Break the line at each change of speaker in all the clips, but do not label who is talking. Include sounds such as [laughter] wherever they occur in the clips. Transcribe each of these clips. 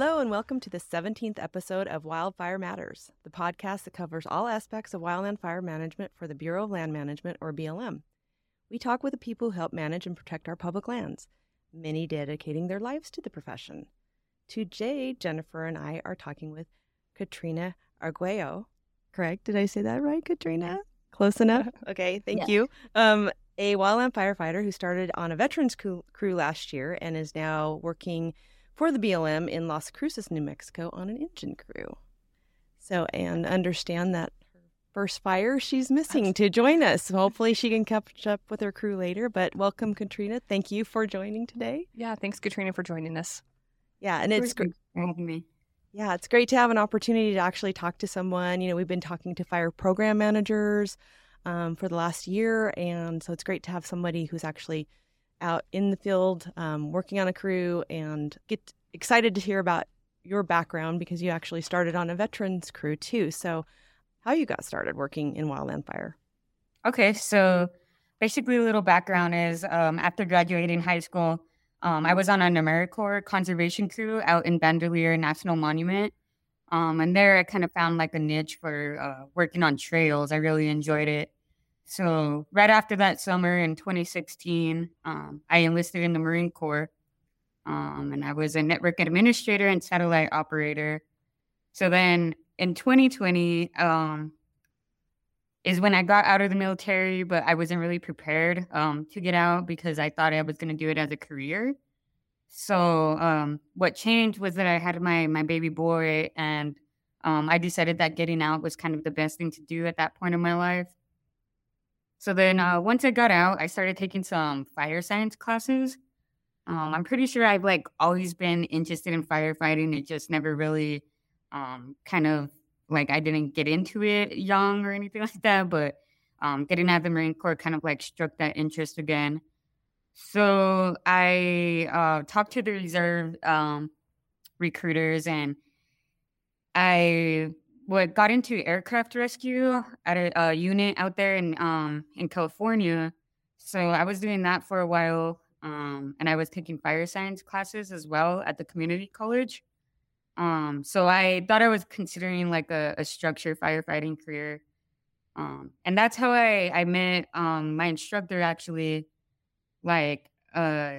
Hello, and welcome to the 17th episode of Wildfire Matters, the podcast that covers all aspects of wildland fire management for the Bureau of Land Management, or BLM. We talk with the people who help manage and protect our public lands, many dedicating their lives to the profession. Today, Jennifer and I are talking with Katrina Arguello. Correct? Did I say that right, Katrina? Close enough? [laughs] Okay, thank
Yes.
you. Um, a wildland firefighter who started on a veterans crew, crew last year and is now working for the BLM in Las Cruces, New Mexico on an engine crew. So, and understand that her first fire she's missing to join us. Hopefully she can catch up with her crew later. But welcome, Katrina. Thank you for joining today.
Yeah, thanks, Katrina, for joining us.
Yeah, and it's great.
having me.
Yeah, it's great to have an opportunity to actually talk to someone. You know, we've been talking to fire program managers um, for the last year, and so it's great to have somebody who's actually out in the field um, working on a crew and get excited to hear about your background because you actually started on a veterans crew too. So, how you got started working in wildland fire?
Okay, so basically, a little background is um, after graduating high school, um, I was on an AmeriCorps conservation crew out in Bandelier National Monument. Um, and there I kind of found like a niche for uh, working on trails. I really enjoyed it. So, right after that summer in 2016, um, I enlisted in the Marine Corps. Um, and I was a network administrator and satellite operator. So then in 2020, um, is when I got out of the military, but I wasn't really prepared um, to get out because I thought I was going to do it as a career. So um, what changed was that I had my my baby boy, and um, I decided that getting out was kind of the best thing to do at that point in my life. So then uh, once I got out, I started taking some fire science classes. Um, I'm pretty sure I've like always been interested in firefighting. It just never really um, kind of like I didn't get into it young or anything [laughs] like that, but um, getting out of the Marine Corps kind of like struck that interest again. So I uh, talked to the reserve um, recruiters and I what got into aircraft rescue at a, a unit out there in um, in California. So I was doing that for a while, um, and I was taking fire science classes as well at the community college. Um, so I thought I was considering like a, a structured firefighting career. Um, and that's how I, I met um, my instructor actually. Like, uh,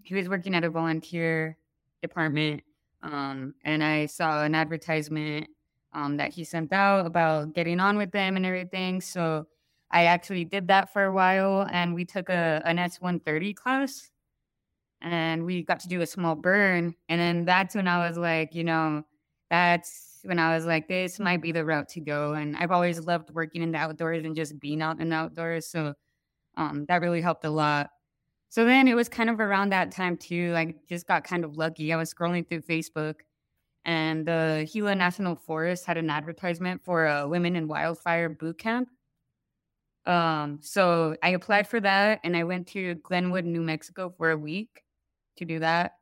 he was working at a volunteer department. Um, and I saw an advertisement um, that he sent out about getting on with them and everything. So I actually did that for a while and we took a, an S 130 class and we got to do a small burn. And then that's when I was like, you know, that's when I was like, this might be the route to go. And I've always loved working in the outdoors and just being out in the outdoors. So um, that really helped a lot. So then it was kind of around that time too. Like, just got kind of lucky. I was scrolling through Facebook and the Gila National Forest had an advertisement for a Women in Wildfire boot camp. Um, so I applied for that and I went to Glenwood, New Mexico for a week to do that.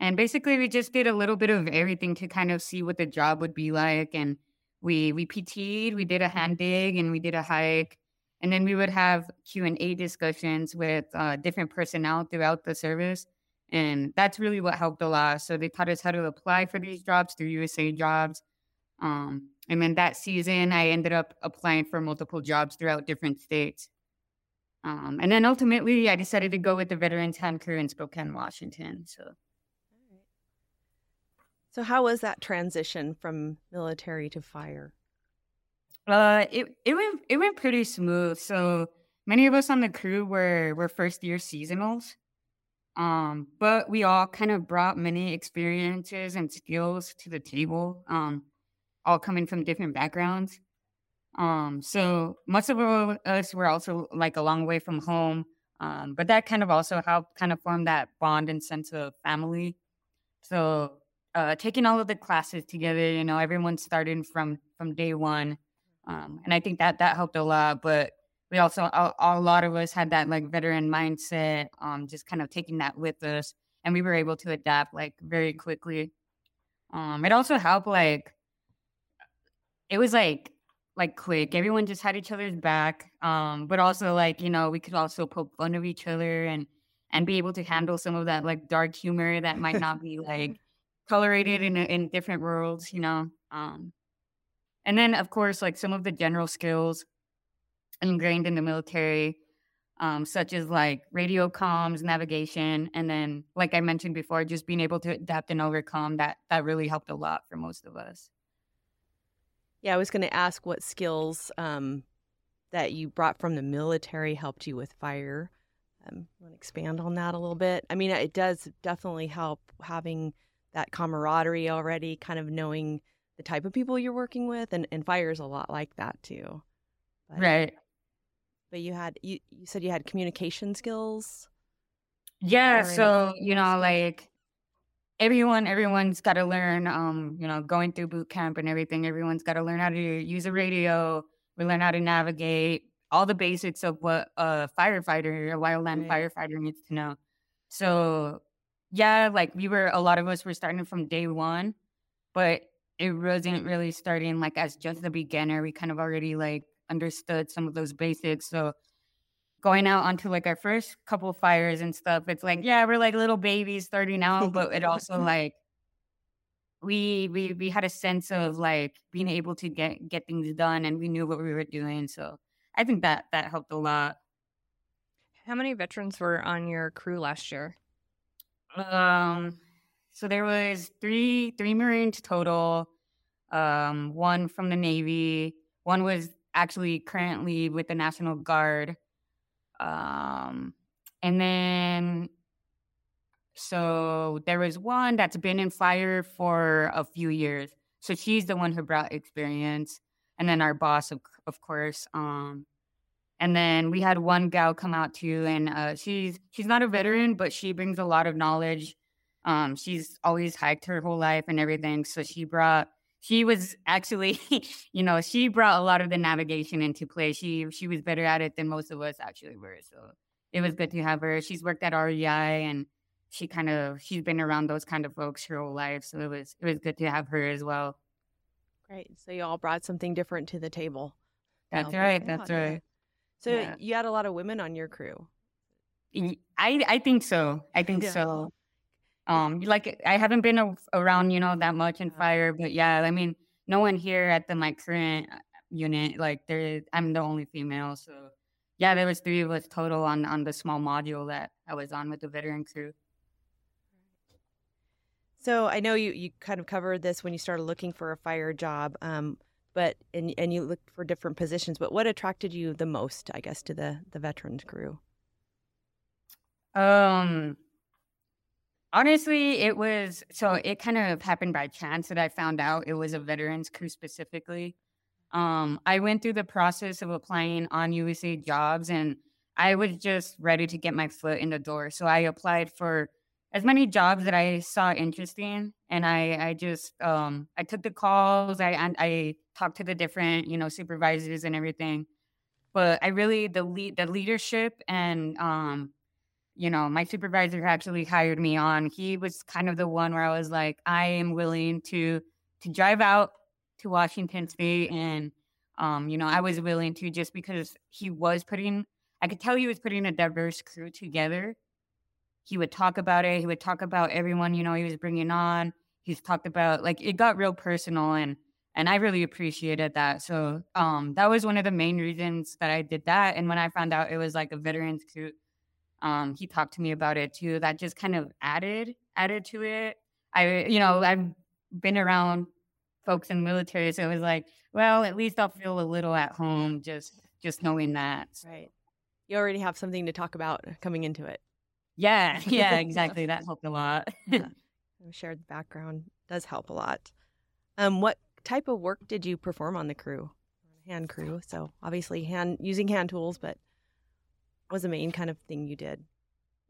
And basically we just did a little bit of everything to kind of see what the job would be like. And we we PT'd, we did a hand dig and we did a hike. And then we would have Q and A discussions with uh, different personnel throughout the service, and that's really what helped a lot. So they taught us how to apply for these jobs through USA Jobs, um, and then that season I ended up applying for multiple jobs throughout different states. Um, and then ultimately, I decided to go with the Veterans Hand Crew in Spokane, Washington. So
So, how was that transition from military to fire?
Uh, it it went it went pretty smooth. So many of us on the crew were were first year seasonals, um, but we all kind of brought many experiences and skills to the table. Um, all coming from different backgrounds. Um, so most of us were also like a long way from home. Um, but that kind of also helped kind of form that bond and sense of family. So uh, taking all of the classes together, you know, everyone started from from day one. Um, and I think that that helped a lot. But we also a, a lot of us had that like veteran mindset, um, just kind of taking that with us, and we were able to adapt like very quickly. Um, it also helped like it was like like quick. Everyone just had each other's back. Um, but also like you know we could also poke fun of each other and and be able to handle some of that like dark humor that might not be like tolerated in in different worlds, you know. Um, and then of course, like some of the general skills ingrained in the military, um, such as like radio comms, navigation, and then like I mentioned before, just being able to adapt and overcome that that really helped a lot for most of us.
Yeah, I was going to ask what skills um, that you brought from the military helped you with fire. Um, want to expand on that a little bit? I mean, it does definitely help having that camaraderie already, kind of knowing the type of people you're working with, and, and fire is a lot like that too.
But, right.
But you had you you said you had communication skills.
Yeah. So you know, like everyone everyone's got to learn um you know going through boot camp and everything everyone's got to learn how to use a radio we learn how to navigate all the basics of what a firefighter a wildland right. firefighter needs to know so yeah like we were a lot of us were starting from day one but it wasn't really starting like as just a beginner we kind of already like understood some of those basics so going out onto like our first couple fires and stuff, it's like, yeah, we're like little babies starting out, but it also [laughs] like we we we had a sense of like being able to get get things done and we knew what we were doing. So I think that that helped a lot.
How many veterans were on your crew last year?
Um so there was three three Marines total. Um, one from the Navy. One was actually currently with the National Guard. Um, and then, so there was one that's been in fire for a few years. So she's the one who brought experience. And then our boss, of, of course. Um, and then we had one gal come out too, and uh, she's she's not a veteran, but she brings a lot of knowledge. Um, she's always hiked her whole life and everything, so she brought she was actually, [laughs] you know, she brought a lot of the navigation into play. She she was better at it than most of us actually were. So it was good to have her. She's worked at REI and she kind of she's been around those kind of folks her whole life. So it was it was good to have her as well.
Great. So you all brought something different to the table.
That's right. That's right.
So yeah. you had a lot of women on your crew.
I I think so. I think [laughs] yeah. so. Um, like I haven't been a, around, you know, that much in fire, but yeah, I mean, no one here at the my current uh, unit, like there, I'm the only female, so yeah, there was three of us total on on the small module that I was on with the veteran crew.
So I know you you kind of covered this when you started looking for a fire job, um, but and and you looked for different positions. But what attracted you the most, I guess, to the the veterans crew?
Um, Honestly, it was so it kind of happened by chance that I found out it was a veterans crew specifically. Um, I went through the process of applying on USA jobs and I was just ready to get my foot in the door. So I applied for as many jobs that I saw interesting and I, I just um, I took the calls, I I talked to the different, you know, supervisors and everything. But I really the lead the leadership and um you know, my supervisor actually hired me on. He was kind of the one where I was like, I am willing to to drive out to Washington State, and um, you know, I was willing to just because he was putting, I could tell he was putting a diverse crew together. He would talk about it. He would talk about everyone, you know, he was bringing on. He's talked about like it got real personal, and and I really appreciated that. So um, that was one of the main reasons that I did that. And when I found out it was like a veterans crew um, he talked to me about it too. That just kind of added added to it. I, you know, I've been around folks in the military, so it was like, well, at least I'll feel a little at home just just knowing that.
Right. You already have something to talk about coming into it.
Yeah, [laughs] yeah, exactly. that helped a lot. yeah. [laughs]
Shared background does help a lot. Um, what type of work did you perform on the crew? Hand crew. So obviously hand using hand tools, but was the main kind of thing you did?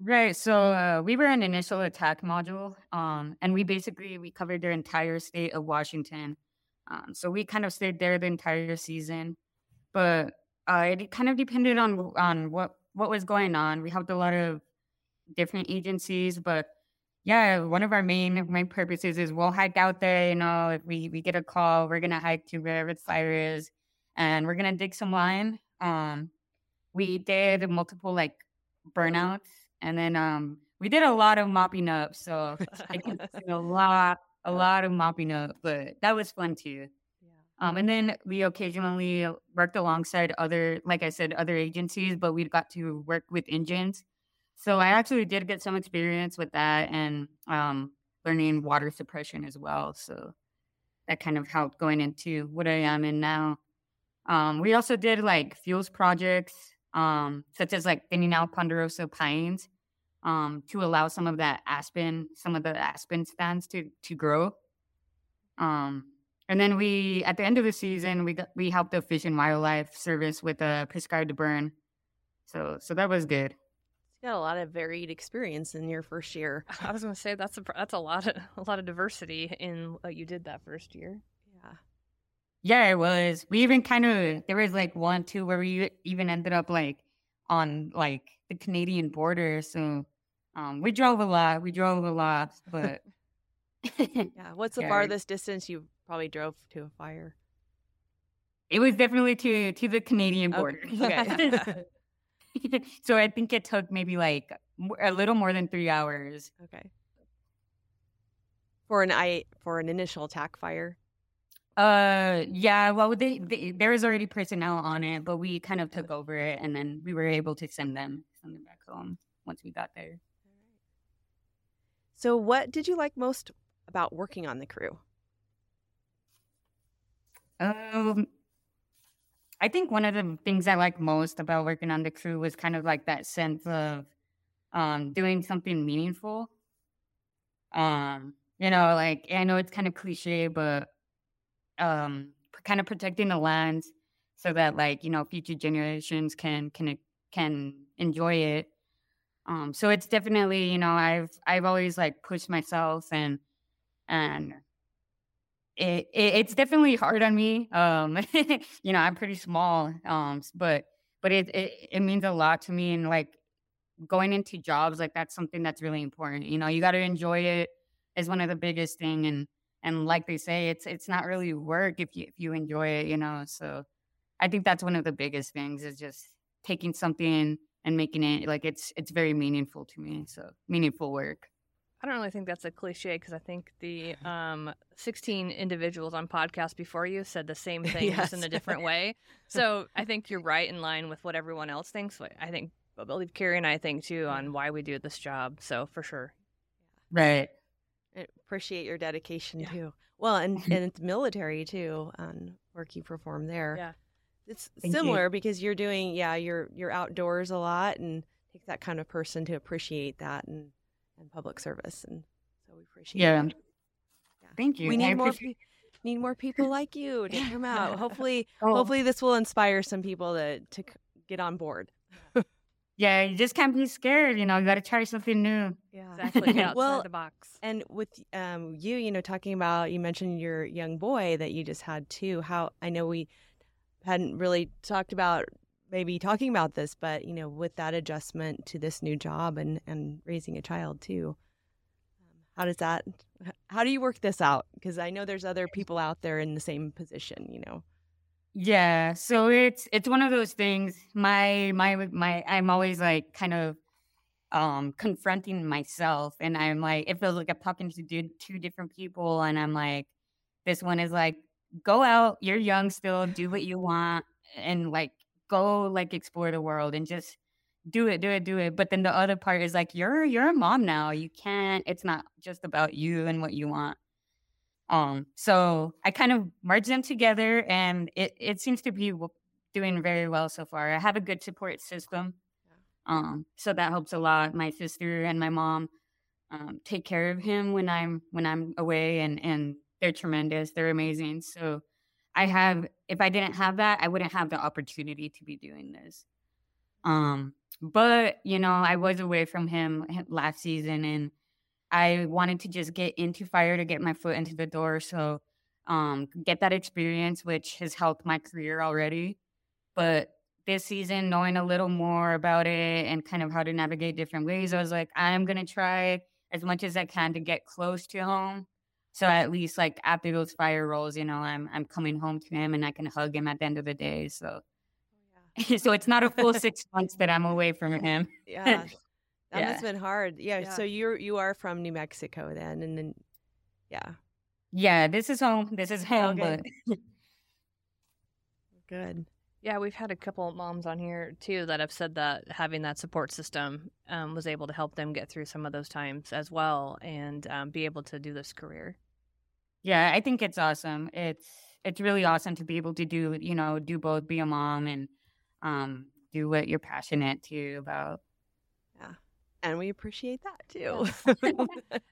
Right. So uh, we were an initial attack module, um, and we basically we covered the entire state of Washington. Um, so we kind of stayed there the entire season, but uh, it kind of depended on on what what was going on. We helped a lot of different agencies, but yeah, one of our main main purposes is we'll hike out there. You know, if we we get a call, we're gonna hike to wherever the fire is, and we're gonna dig some line. Um, we did multiple like burnouts and then um we did a lot of mopping up, so I can [laughs] see a lot, a lot of mopping up, but that was fun too. Um, and then we occasionally worked alongside other, like I said, other agencies, but we got to work with engines. So I actually did get some experience with that and um, learning water suppression as well. So that kind of helped going into what I am in now. Um, we also did like fuels projects, um, such as like thinning out ponderosa pines um, to allow some of that aspen, some of the aspen stands to to grow. Um, and then we, at the end of the season, we got, we helped the Fish and Wildlife Service with a prescribed burn. So so that was good.
You got a lot of varied experience in your first year.
I was going to say that's a that's a lot of [laughs] a lot of diversity in what you did that first year.
Yeah.
It was. We even kind of there was like one too where we even ended up like on like the Canadian border. So um, we drove a lot. We drove a lot, but [laughs]
Yeah. What's the
Yeah.
farthest distance you probably drove to a fire?
it was definitely to to the Canadian border.
Okay. [laughs] [laughs]
so I think it took maybe like a little more than three hours.
okay. For an I for an initial attack fire.
Uh, yeah. Well, they, they there was already personnel on it, but we kind of took over it, and then we were able to send them send them back home once we got there.
So, what did you like most about working on the crew?
Um, I think one of the things I like most about working on the crew was kind of like that sense of um doing something meaningful. Um, you know, like I know it's kind of cliche, but um kind of protecting the land so that like, you know, future generations can can can enjoy it. Um, so it's definitely, you know, I've I've always like pushed myself and and it, it it's definitely hard on me. Um, [laughs] you know, I'm pretty small, um, but but it, it it means a lot to me. And like going into jobs, like that's something that's really important. You know, you got to enjoy it is one of the biggest thing. And and like they say, it's it's not really work if you if you enjoy it. You know, so I think that's one of the biggest things is just taking something and making it like it's it's very meaningful to me. So meaningful work.
I don't really think that's a cliche because I think the um, 16 individuals on podcast before you said the same [laughs] thing just in a [laughs] different way. So I think you're right in line with what everyone else thinks. I think, I believe Carrie and I think too on why we do this job. So for sure.
Right.
I appreciate your dedication
Yeah.
too. Well, and [laughs] and it's military too, on work you perform there.
Yeah.
It's
Thank you.
similar because you're doing yeah, you're you're outdoors a lot and take that kind of person to appreciate that and and public service and so we appreciate
Yeah.
it.
Thank you.
We
I
need more
appreciate-
pe- need more people like you to [laughs] come out. Hopefully
Oh.
hopefully this will inspire some people to to get on board. [laughs]
Yeah, you just can't be scared. You know, you got to try something new.
Yeah. [laughs]
Exactly. Yeah, outside
Well,
the box.
And with um, you, you know, talking about you mentioned your young boy that you just had too. How I know we hadn't really talked about maybe talking about this, but you know, with that adjustment to this new job and and raising a child too, um, how does that? How do you work this out? Because I know there's other people out there in the same position. You know.
Yeah, so it's it's one of those things. My my my I'm always like kind of um confronting myself and I'm like it feels like I'm talking to do, two different people and I'm like this one is like go out, you're young still, do what you want and like go like explore the world and just do it, do it, do it. But then the other part is like you're you're a mom now. You can't it's not just about you and what you want. Um, so I kind of merged them together, and it it seems to be doing very well so far. I have a good support system, um, so that helps a lot. My sister and my mom um, take care of him when I'm when I'm away, and and they're tremendous. They're amazing. So I have if I didn't have that, I wouldn't have the opportunity to be doing this. Um, but you know, I was away from him last season, and I wanted to just get into fire to get my foot into the door. So um get that experience, which has helped my career already. But this season, knowing a little more about it and kind of how to navigate different ways, I was like, I'm gonna try as much as I can to get close to home. So at least like after those fire rolls, you know, I'm I'm coming home to him and I can hug him at the end of the day. So [laughs] so it's not a full [laughs] six months that I'm away from him.
Yeah. That
Yeah.
must have been hard. Yeah,
Yeah.
So you're you are from New Mexico then, and then yeah,
Yeah, this is home. This is home,
Okay.
but [laughs]
good.
Yeah, we've had a couple moms on here too that have said that having that support system um, was able to help them get through some of those times as well and um, be able to do this career.
yeah, I think it's awesome. It's it's really awesome to be able to do, you know, do both, be a mom and um do what you're passionate to about.
And we appreciate that too. [laughs]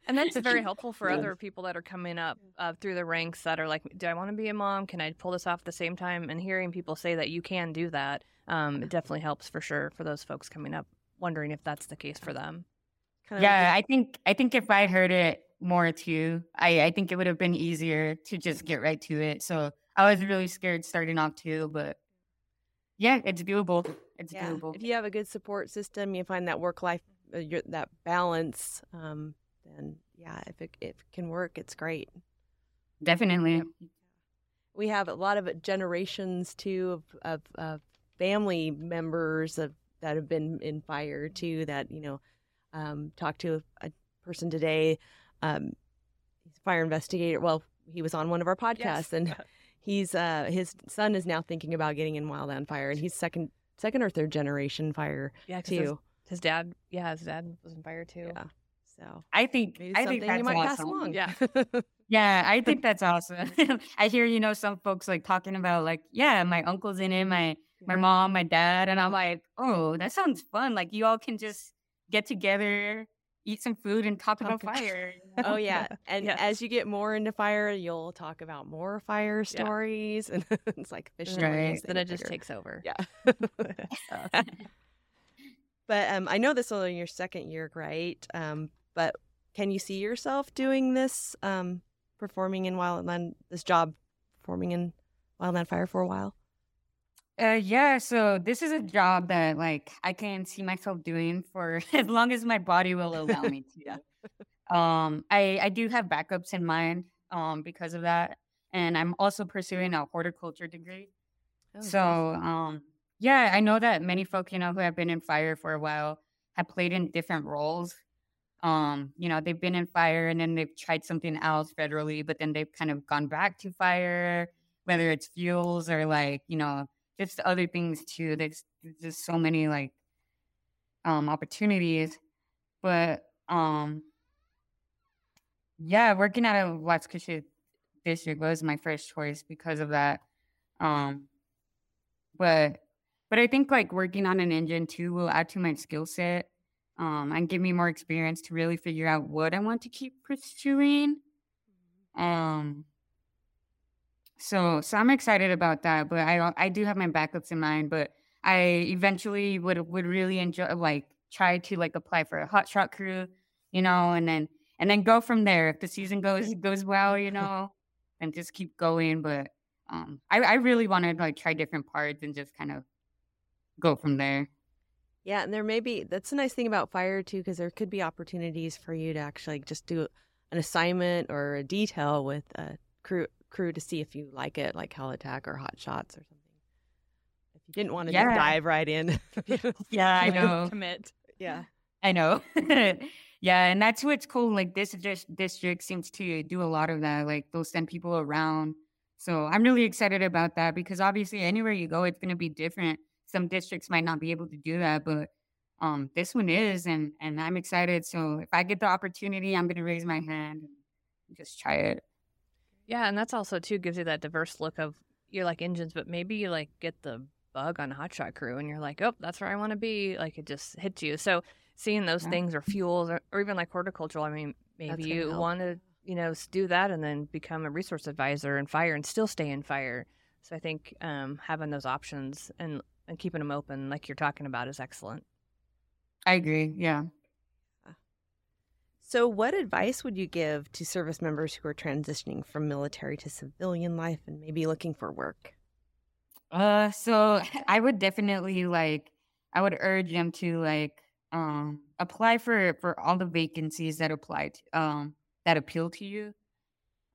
And that's very [laughs] helpful for other people that are coming up uh, through the ranks that are like, do I want to be a mom? Can I pull this off at the same time? And hearing people say that you can do that, um, it definitely helps for sure for those folks coming up, wondering if that's the case for them.
Kind of
Yeah, I think I think if I heard it more too, I I think it would have been easier to just get right to it. So I was really scared starting off too, but yeah, it's doable. It's
yeah.
doable.
If you have a good support system, you find that work life, your, that balance. Um, then yeah, if it, if it can work, it's great.
Definitely.
we have a lot of generations too of, of, of family members of that have been in fire too that you know um, talked to a, a person today um, he's a fire investigator well he was on one of our podcasts and [laughs] he's uh, his son is now thinking about getting in wildland fire and he's second second or third generation fire
Yeah,
too
his dad, yeah, his dad was in fire too.
yeah so
I think I think that's
you might
awesome.
pass along
Yeah. [laughs]
Yeah, I think that's awesome. [laughs] I hear you know some folks like talking about like, yeah, my uncle's in it, my my mom, my dad, and I'm like, oh, that sounds fun. Like you all can just get together, eat some food, and talk about fire.
Oh yeah, [laughs] and
Yes.
as you get more into fire, you'll talk about more fire
Yeah.
stories, and it's like fish
And
Right.
stories.
Then it just
figure.
takes over.
Yeah. But um, I know this is only your second year, right? Um, but can you see yourself doing this, um, performing in wildland, this job, performing in wildland fire for a while?
Uh, yeah, so this is a job that like I can see myself doing for [laughs] as long as my body will allow me to. [laughs] Um, I I do have backups in mind um because of that, and I'm also pursuing a horticulture degree.
Oh,
So, um, yeah, I know that many folk, you know, who have been in fire for a while have played in different roles. Um, you know, they've been in fire and then they've tried something else federally, but then they've kind of gone back to fire, whether it's fuels or like, you know, just other things too. There's, just so many like um opportunities. But um yeah, working at a Watskusha district was my first choice because of that. Um, but but I think like working on an engine too will add to my skill set, um, and give me more experience to really figure out what I want to keep pursuing. Um, so so I'm excited about that, but I I do have my backups in mind, but I eventually would would really enjoy like try to like apply for a hot shot crew, you know, and then and then go from there. If the season goes [laughs] goes well, you know, and just keep going. But um, I I really want to like try different parts and just kind of go from there.
Yeah, and there may be that's a nice thing about fire too, because there could be opportunities for you to actually just do an assignment or a detail with a crew crew to see if you like it, like Helitack or Hot Shots or something. If you didn't want to
Yeah.
just dive right in. [laughs] [laughs] [laughs]
Yeah, I know.
Commit.
yeah.
I know. yeah, and that's what's cool. Like this dis- district seems to do a lot of that. Like they'll send people around. So I'm really excited about that because obviously anywhere you go, it's going to be different. Some districts might not be able to do that, but um, this one is, and and I'm excited. So if I get the opportunity, I'm going to raise my hand and just try it.
Yeah, and that's also too gives you that diverse look of you're like engines, but maybe you like get the bug on Hotshot Crew, and you're like, oh, that's where I want to be. Like it just hits you. So seeing those
Yeah.
things or fuels or, or even like horticultural, I mean, maybe you want to you know do that and then become a resource advisor in fire and still stay in fire. So I think um, having those options and and keeping them open, like you're talking about, is excellent.
I agree. Yeah.
So, what advice would you give to service members who are transitioning from military to civilian life and maybe looking for work?
Uh, so I would definitely like, I would urge them to like, um, apply for for all the vacancies that apply to, um, that appeal to you.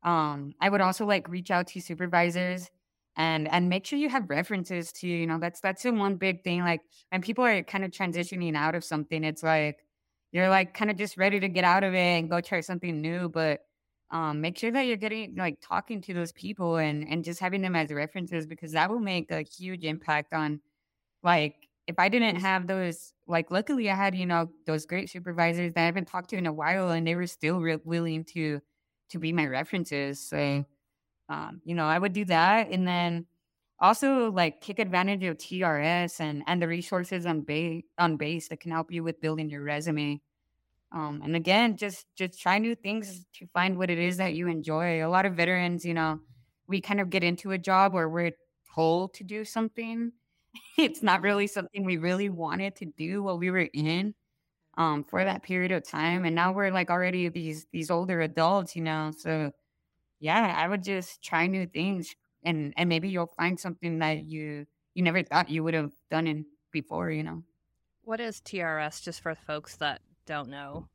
Um, I would also like reach out to supervisors and and make sure you have references to, you know, that's that's the one big thing. Like when people are kind of transitioning out of something, it's like, you're like kind of just ready to get out of it and go try something new. But um, make sure that you're getting like talking to those people and and just having them as references because that will make a huge impact on like if I didn't have those like luckily I had you know those great supervisors that I haven't talked to in a while and they were still re- willing to to be my references. So um, you know I would do that and then also like take advantage of TRS and and the resources on base on base that can help you with building your resume. Um, and again, just just try new things to find what it is that you enjoy. A lot of veterans, you know, we kind of get into a job where we're told to do something. [laughs] it's not really something we really wanted to do while we were in um, for that period of time. And now we're like already these these older adults, you know. So yeah, I would just try new things, and and maybe you'll find something that you you never thought you would have done in before, you know.
What is TRS just for folks that don't know?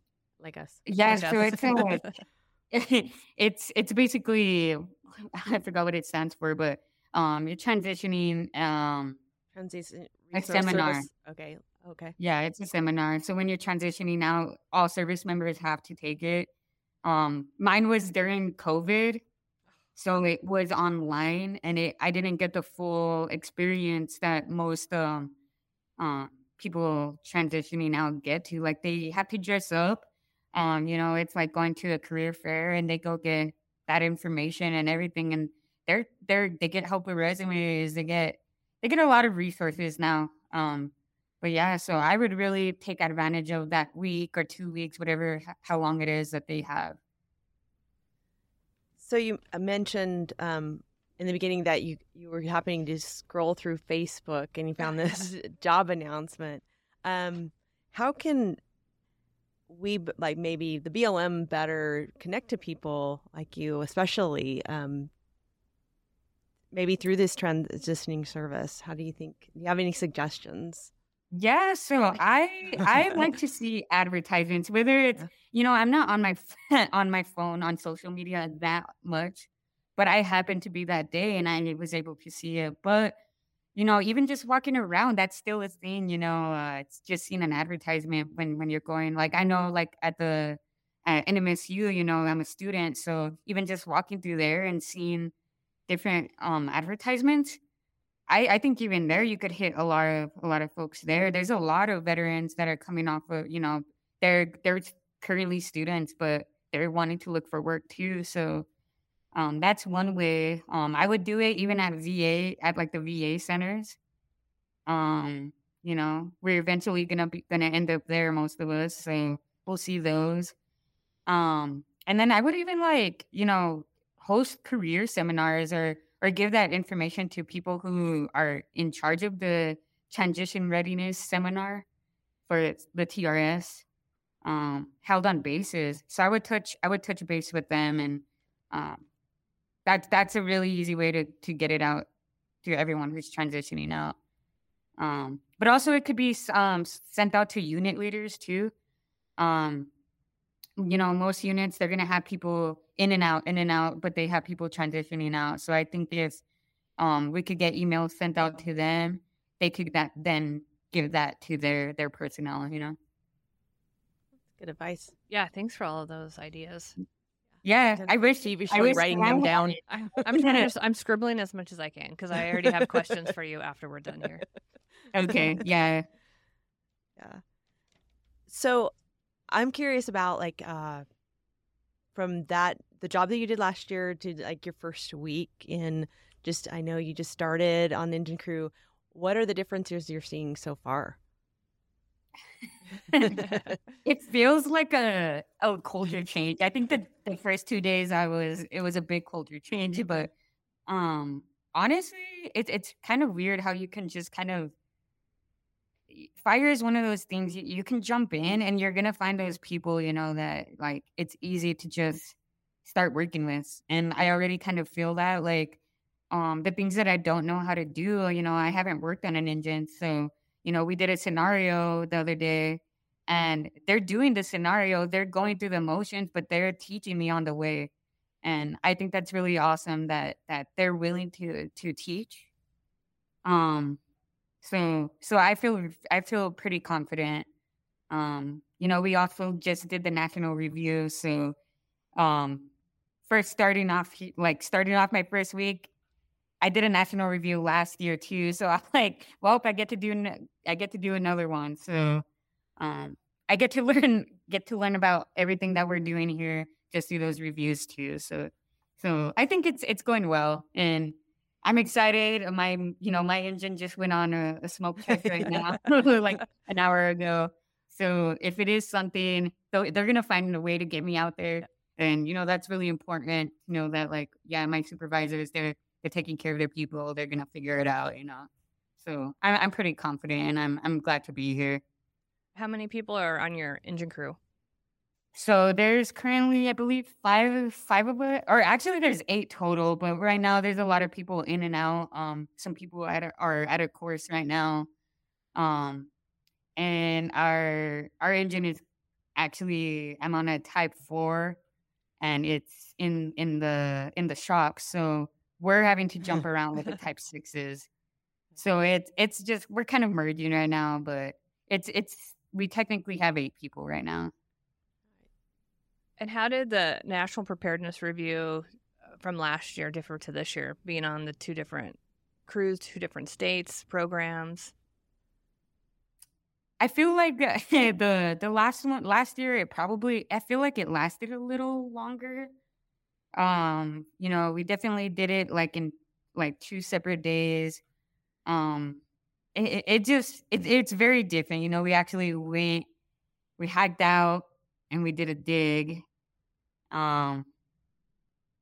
like us.
Yeah,
Like
so
us.
it's a, it's it's basically [sighs] I forgot what it stands for, but um you're transitioning um
Transition
A seminar.
service- Okay. Okay.
yeah, it's a seminar. So when you're transitioning out, all service members have to take it. Um mine was during COVID. So it was online and it I didn't get the full experience that most um uh, people transitioning out get to. Like they have to dress up. Um, you know, it's like going to a career fair and they go get that information and everything and they're they're they get help with resumes, they get they get a lot of resources now. Um but yeah, so I would really take advantage of that week or two weeks, whatever how long it is that they have.
So you uh, mentioned um, in the beginning that you you were happening to scroll through Facebook and you found this [laughs] [laughs] job announcement. Um, how can we like maybe the BLM better connect to people like you, especially um, maybe through this transitioning service? How do you think? Do you have any suggestions?
Yeah, so I I like to see advertisements, whether it's you know I'm not on my [laughs] on my phone on social media that much, but I happened to be that day and I was able to see it. But you know, even just walking around, that's still a thing. You know, uh, it's just seeing an advertisement when when you're going. Like I know, like at the at NMSU, you know, I'm a student, so even just walking through there and seeing different um advertisements I, I think even there you could hit a lot of a lot of folks there. There's a lot of veterans that are coming off of, you know, they're they're currently students, but they're wanting to look for work too. So um that's one way. Um I would do it even at VA at like the VA centers. Um, you know, we're eventually gonna be gonna end up there, most of us. So we'll see those. Um and then I would even like, you know, host career seminars or or give that information to people who are in charge of the transition readiness seminar for the TRS um, held on bases. So I would touch I would touch base with them, and um, that's that's a really easy way to to get it out to everyone who's transitioning out. Um, but also it could be um, sent out to unit leaders too. Um, you know, most units they're gonna have people in and out, in and out, but they have people transitioning out. So I think if um we could get emails sent out to them, they could that then give that to their their personnel, you know.
Good advice.
Yeah, thanks for all of those ideas.
Yeah, I wish
Steve is
I wish
writing them down.
I, I'm trying to, [laughs] I'm scribbling as much as I can because I already have questions for you after we're done here. [laughs]
Okay, yeah. [laughs]
Yeah. So I'm curious about like uh from that the job that you did last year to like your first week in just I know you just started on engine crew. What are the differences you're seeing so far? [laughs]
It feels like a a culture change. I think that the first two days I was it was a big culture change, but um honestly, it, it's kind of weird how you can just kind of fire is one of those things you, you can jump in and you're gonna find those people, you know, that like it's easy to just start working with. And I already kind of feel that like um the things that I don't know how to do, you know, I haven't worked on an engine. So, you know, we did a scenario the other day and they're doing the scenario, they're going through the motions, but they're teaching me on the way. And I think that's really awesome that that they're willing to to teach. Um so so I feel I feel pretty confident um you know, we also just did the national review. So, um, first starting off, like starting off my first week, I did a national review last year too. So [laughs] I'm like, well, I get to do, I get to do another one. So, um, I get to [laughs] learn, get to learn about everything that we're doing here just through those reviews too. So, so I think it's it's going well, and I'm excited. Uh, my you know my engine just went on a, a smoke check right now, [laughs] [laughs] like an hour ago. So if it is something, so they're gonna find a way to get me out there, and you know that's really important. You know that like yeah, my supervisors they're they're taking care of their people. They're gonna figure it out. You know, so I'm I'm pretty confident, and I'm I'm glad to be here.
How many people are on your engine crew?
So there's currently, I believe, five five of it, or actually there's eight total. But right now there's a lot of people in and out. Um, some people at a, are at a course right now. Um, and our our engine is actually I'm on a Type Four, and it's in in the in the shop. So we're having to jump around with the [laughs] Type Sixes. So it's it's just we're kind of merging right now, but it's it's we technically have eight people right now.
And how did the National Preparedness Review uh, from last year differ to this year, being on the two different crews, two different states, programs?
I feel like [laughs] the the last one last year it probably I feel like it lasted a little longer. Um, you know, we definitely did it like in like two separate days. Um, it, it just it, it's very different. You know, we actually went, we hiked out and we did a dig, um,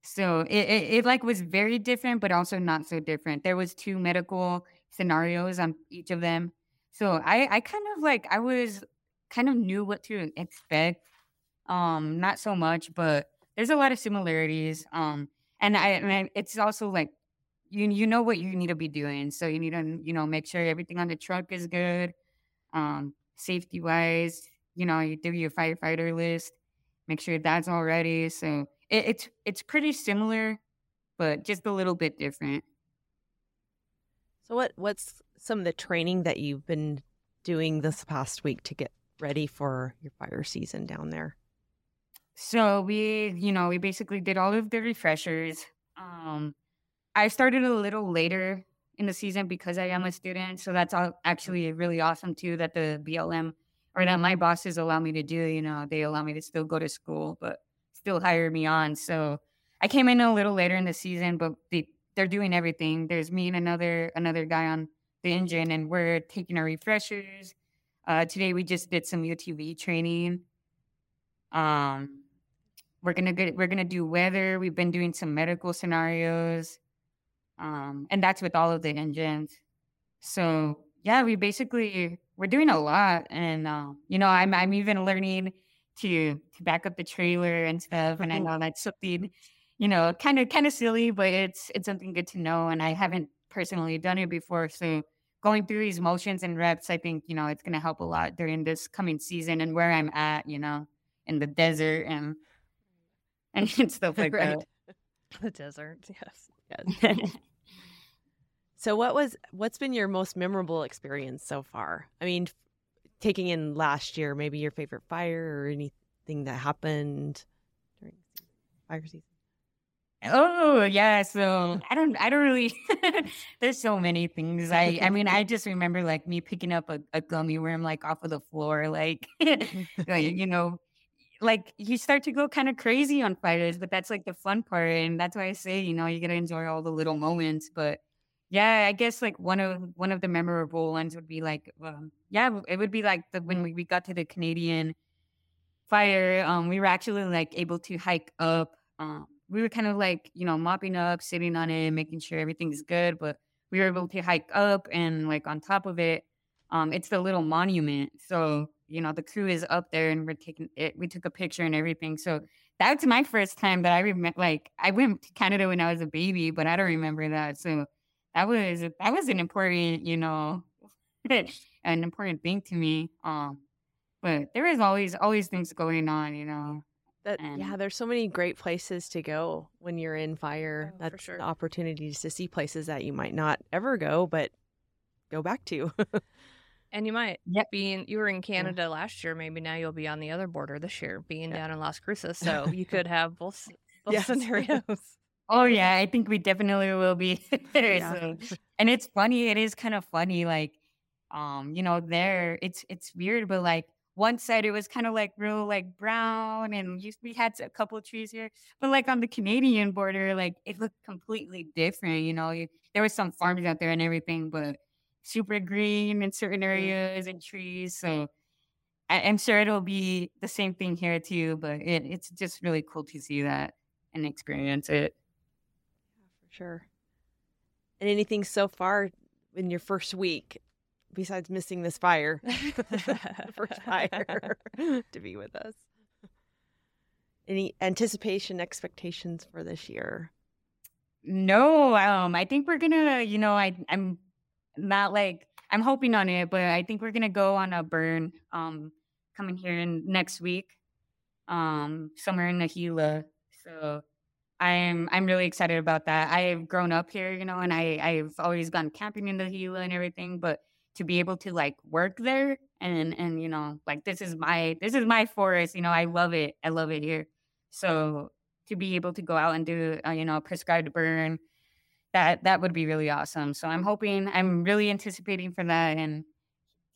so it, it, it like was very different, but also not so different. There was two medical scenarios on each of them. So I, I kind of like I was kind of knew what to expect. Um, not so much, but there's a lot of similarities. Um, and I, and I it's also like you you know what you need to be doing. So you need to you know make sure everything on the truck is good. Um, safety wise, you know you do your firefighter list make sure that's all ready. So it, it's it's pretty similar, but just a little bit different.
So what what's some of the training that you've been doing this past week to get ready for your fire season down there?
So we, you know, we basically did all of the refreshers. Um, I started a little later in the season because I am a student, so that's all actually really awesome too. That the BLM or that my bosses allow me to do. You know, they allow me to still go to school, but still hire me on. So I came in a little later in the season, but they, they're doing everything. There's me and another another guy on the engine, and we're taking our refreshers. Uh, today we just did some UTV training. Um, we're gonna get we're gonna do weather. We've been doing some medical scenarios, um, and that's with all of the engines. So yeah, we basically we're doing a lot, and uh, you know, I'm I'm even learning to to back up the trailer and stuff. And I know that's something, you know, kind of kind of silly, but it's it's something good to know. And I haven't personally done it before, so going through these motions and reps, I think you know it's going to help a lot during this coming season and where I'm at, you know, in the desert and [laughs] and stuff like [laughs] right. that. [laughs]
The desert, yes,
yes. So what was what's been your most memorable experience so far? I mean, taking in last year, maybe your favorite fire or anything that happened during fire season.
Oh yeah, so I don't I don't really [laughs] there's so many things. I I mean I just remember like me picking up a, a gummy worm like off of the floor, like, [laughs] [laughs] like you know, like you start to go kind of crazy on fires, but that's like the fun part. And that's why I say, you know, you gotta enjoy all the little moments. But yeah, I guess like one of one of the memorable ones would be like, um, yeah, it would be like the when we, we got to the Canadian fire. Um, we were actually like able to hike up. Um, we were kind of like you know mopping up, sitting on it, making sure everything's good. But we were able to hike up and like on top of it, um, it's the little monument. So you know the crew is up there and we're taking it. We took a picture and everything. So that's my first time that I remember. Like I went to Canada when I was a baby, but I don't remember that. So that was that was an important, you know, [laughs] an important thing to me. Um, but there is always always things going on, you know.
That and, yeah, there's so many great places to go when you're in fire.
Oh,
That's
sure.
opportunities to see places that you might not ever go, but go back to. [laughs]
And you might
Yep.
be in, you were in Canada last year. Maybe now you'll be on the other border this year, being
Yeah.
down in Las Cruces. [laughs] So you could have both both
Yes.
scenarios.
Oh yeah, I think we definitely will be [laughs] there.
Yeah.
So, and it's funny. It is kind of funny. Like, um, you know, there it's it's weird, but like one side it was kind of like real like brown, and you, we had a couple of trees here, but like on the Canadian border, like it looked completely different. You know, you, there was some farms out there and everything, but super green in certain areas and trees. So. I, I'm sure it'll be the same thing here too, but it, it's just really cool to see that and experience it.
Sure. And anything so far in your first week, besides missing this fire, [laughs] [laughs] first fire [laughs] to be with us? Any anticipation, expectations for this year?
No, um, I think we're gonna, you know, I I'm not like I'm hoping on it, but I think we're gonna go on a burn um coming here in next week. Um somewhere in the Gila. So I'm I'm really excited about that. I've grown up here, you know, and I I've always gone camping in the Gila and everything, but to be able to like work there and and you know, like this is my this is my forest, you know, I love it. I love it here. So to be able to go out and do uh, you know prescribed burn that that would be really awesome so i'm hoping i'm really anticipating for that and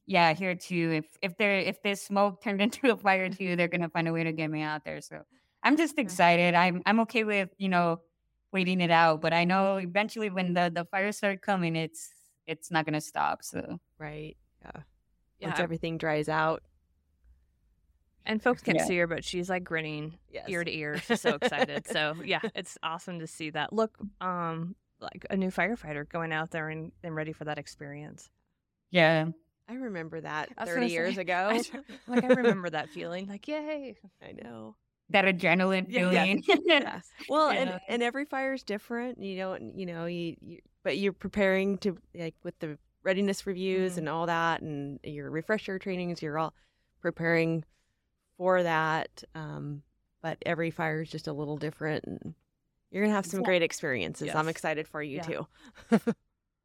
yeah here too if if there if this smoke turned [laughs] into a fire too they're gonna find a way to get me out there so i'm just excited i'm i'm okay with you know waiting it out but i know eventually when the the fires start coming it's it's not gonna stop so
Right. Yeah.
Yeah,
Once
I'm-
everything dries out.
And folks can't
Yeah.
see her, but she's like grinning
Yes.
ear to ear. She's so excited. [laughs] so yeah, it's awesome to see that. Look, um, like a new firefighter going out there and, and ready for that experience.
yeah
I remember that
I
30 years [laughs]
say,
ago.
I like I remember that feeling. Like yay!
I know.
That adrenaline
Yeah,
feeling
Yes. [laughs] Well, and
Yeah.
and every fire is different. You don't, you know, you, you but you're preparing to like with the readiness reviews
Mhm.
and all that, and your refresher trainings. You're all preparing for that. Um, but every fire is just a little different, and you're gonna have some
Yeah.
great experiences. I'm excited for you
Yeah.
too. [laughs]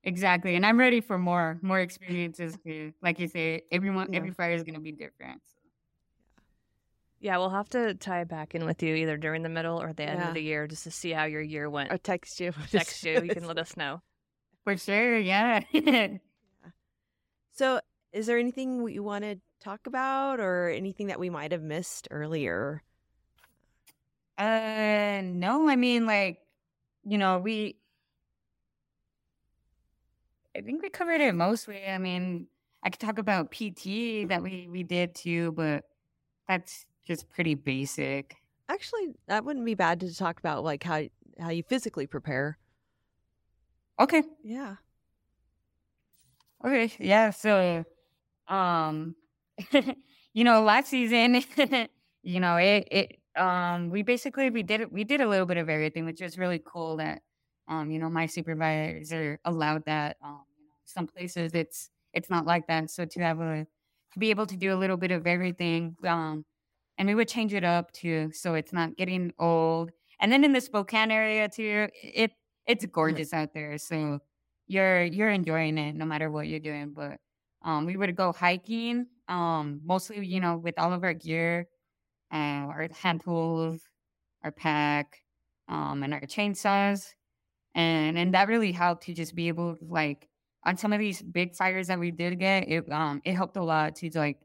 Exactly, and I'm ready for more more experiences too. Like you say, everyone
Yeah.
every fire is gonna be different. So.
Yeah, we'll have to tie it back in with you either during the middle or the end
Yeah.
of the year just to see how your year went.
Or text you. [laughs]
Text you. You can let us know.
For sure, yeah. [laughs]
So, is there anything you want to talk about, or anything that we might have missed earlier?
uh, no, I mean, like, you know, we. I think we covered it mostly. I mean, I could talk about PT that we we did too, but that's just pretty basic.
Actually, that wouldn't be bad to talk about, like how how you physically prepare.
Okay,
Yeah.
Okay, yeah. So, um, [laughs] you know, last season, [laughs] you know, it it um we basically we did we did a little bit of everything, which was really cool that um you know my supervisor allowed that. Um, you know, some places it's it's not like that. So to have a to be able to do a little bit of everything, um, and we would change it up too, so it's not getting old. And then in the Spokane area too, it it's gorgeous out there. So you're you're enjoying it no matter what you're doing. But um, we would go hiking, um, mostly you know with all of our gear, uh, our hand tools, our pack, um, and our chainsaws, and and that really helped to just be able to like on some of these big fires that we did get, it um it helped a lot to like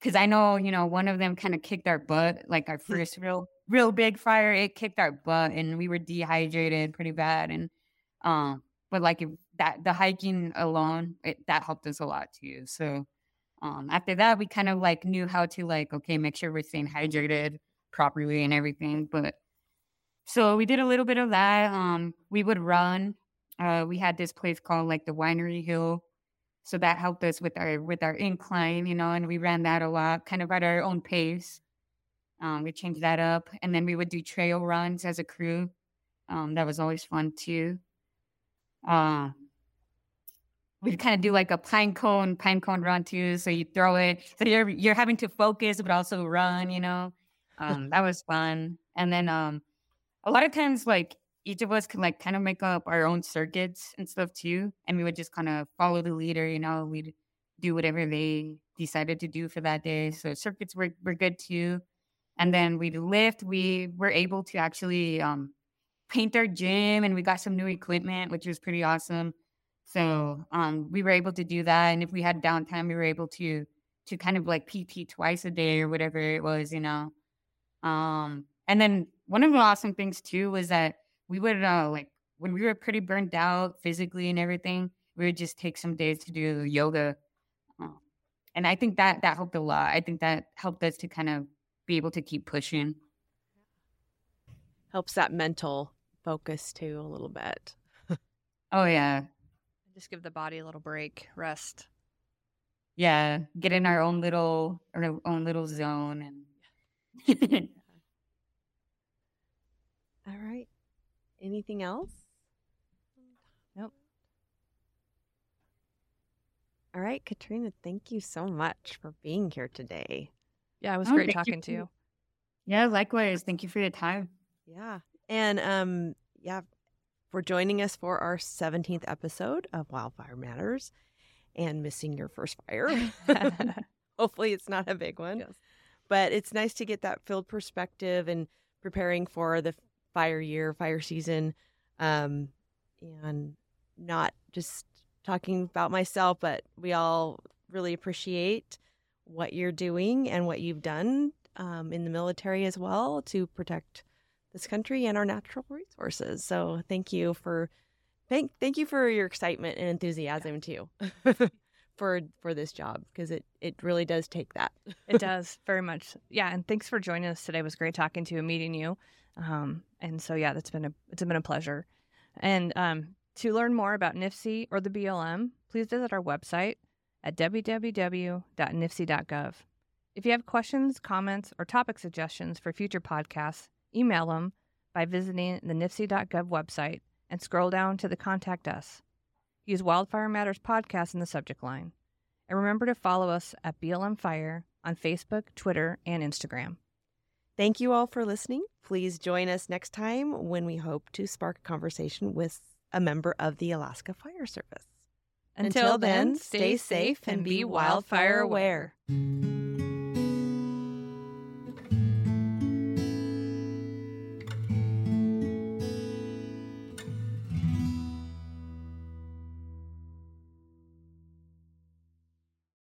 because I know you know one of them kind of kicked our butt, like our first real real big fire, it kicked our butt, and we were dehydrated pretty bad, and um but like if that the hiking alone it, that helped us a lot too so um after that we kind of like knew how to like okay make sure we're staying hydrated properly and everything but so we did a little bit of that um we would run uh we had this place called like the winery hill so that helped us with our with our incline you know and we ran that a lot kind of at our own pace um we changed that up and then we would do trail runs as a crew um that was always fun too um, we kind of do like a pine cone, pine cone run too. So you throw it, so you're you're having to focus but also run. You know, [laughs] um, that was fun. And then um, a lot of times like each of us could like kind of make up our own circuits and stuff too, and we would just kind of follow the leader. You know, we'd do whatever they decided to do for that day. So circuits were, were good too. And then we lift, we were able to actually um, paint our gym and we got some new equipment, which was pretty awesome. So um, we were able to do that. And if we had downtime, we were able to to kind of like PT twice a day or whatever it was, you know. Um, and then one of the awesome things too was that we would uh, like when we were pretty burnt out physically and everything, we would just take some days to do yoga. Um, and I think that that helped a lot. I think that helped us to kind of be able to keep pushing.
Helps that mental focus too a little bit. [laughs]
oh yeah.
Just give the body a little break, rest.
Yeah, get in our own little our own little zone and [laughs]
All right. Anything else?
Nope.
All right, Katrina, thank you so much for being here today.
Yeah, it was
Oh,
great
thank you
talking to you.
Yeah, likewise. Thank you for your time.
Yeah. And um yeah, for joining us for our 17th episode of Wildfire Matters and missing your first fire. [laughs] [laughs] Hopefully it's not a big one.
Yes.
But it's nice to get that field perspective and preparing for the fire year, fire season um and not just talking about myself, but we all really appreciate what you're doing and what you've done um, in the military as well to protect this country and our natural resources. So thank you for thank thank you for your excitement and enthusiasm too [laughs] for for this job because it it really does take that.
it [laughs] does very much. Yeah, and thanks for joining us today. It was great talking to you and meeting you. Um, and so yeah, that's been a it's been a pleasure. And um, to learn more about NIFC or the BLM, please visit our website at www.nifc.gov. If you have questions, comments, or topic suggestions for future podcasts, email them by visiting the nifc.gov website and scroll down to the Contact Us. Use Wildfire Matters Podcast in the subject line. And remember to follow us at BLM Fire on Facebook, Twitter, and Instagram.
Thank you all for listening. Please join us next time when we hope to spark a conversation with a member of the Alaska Fire Service.
Until then, stay safe and be wildfire aware.
aware.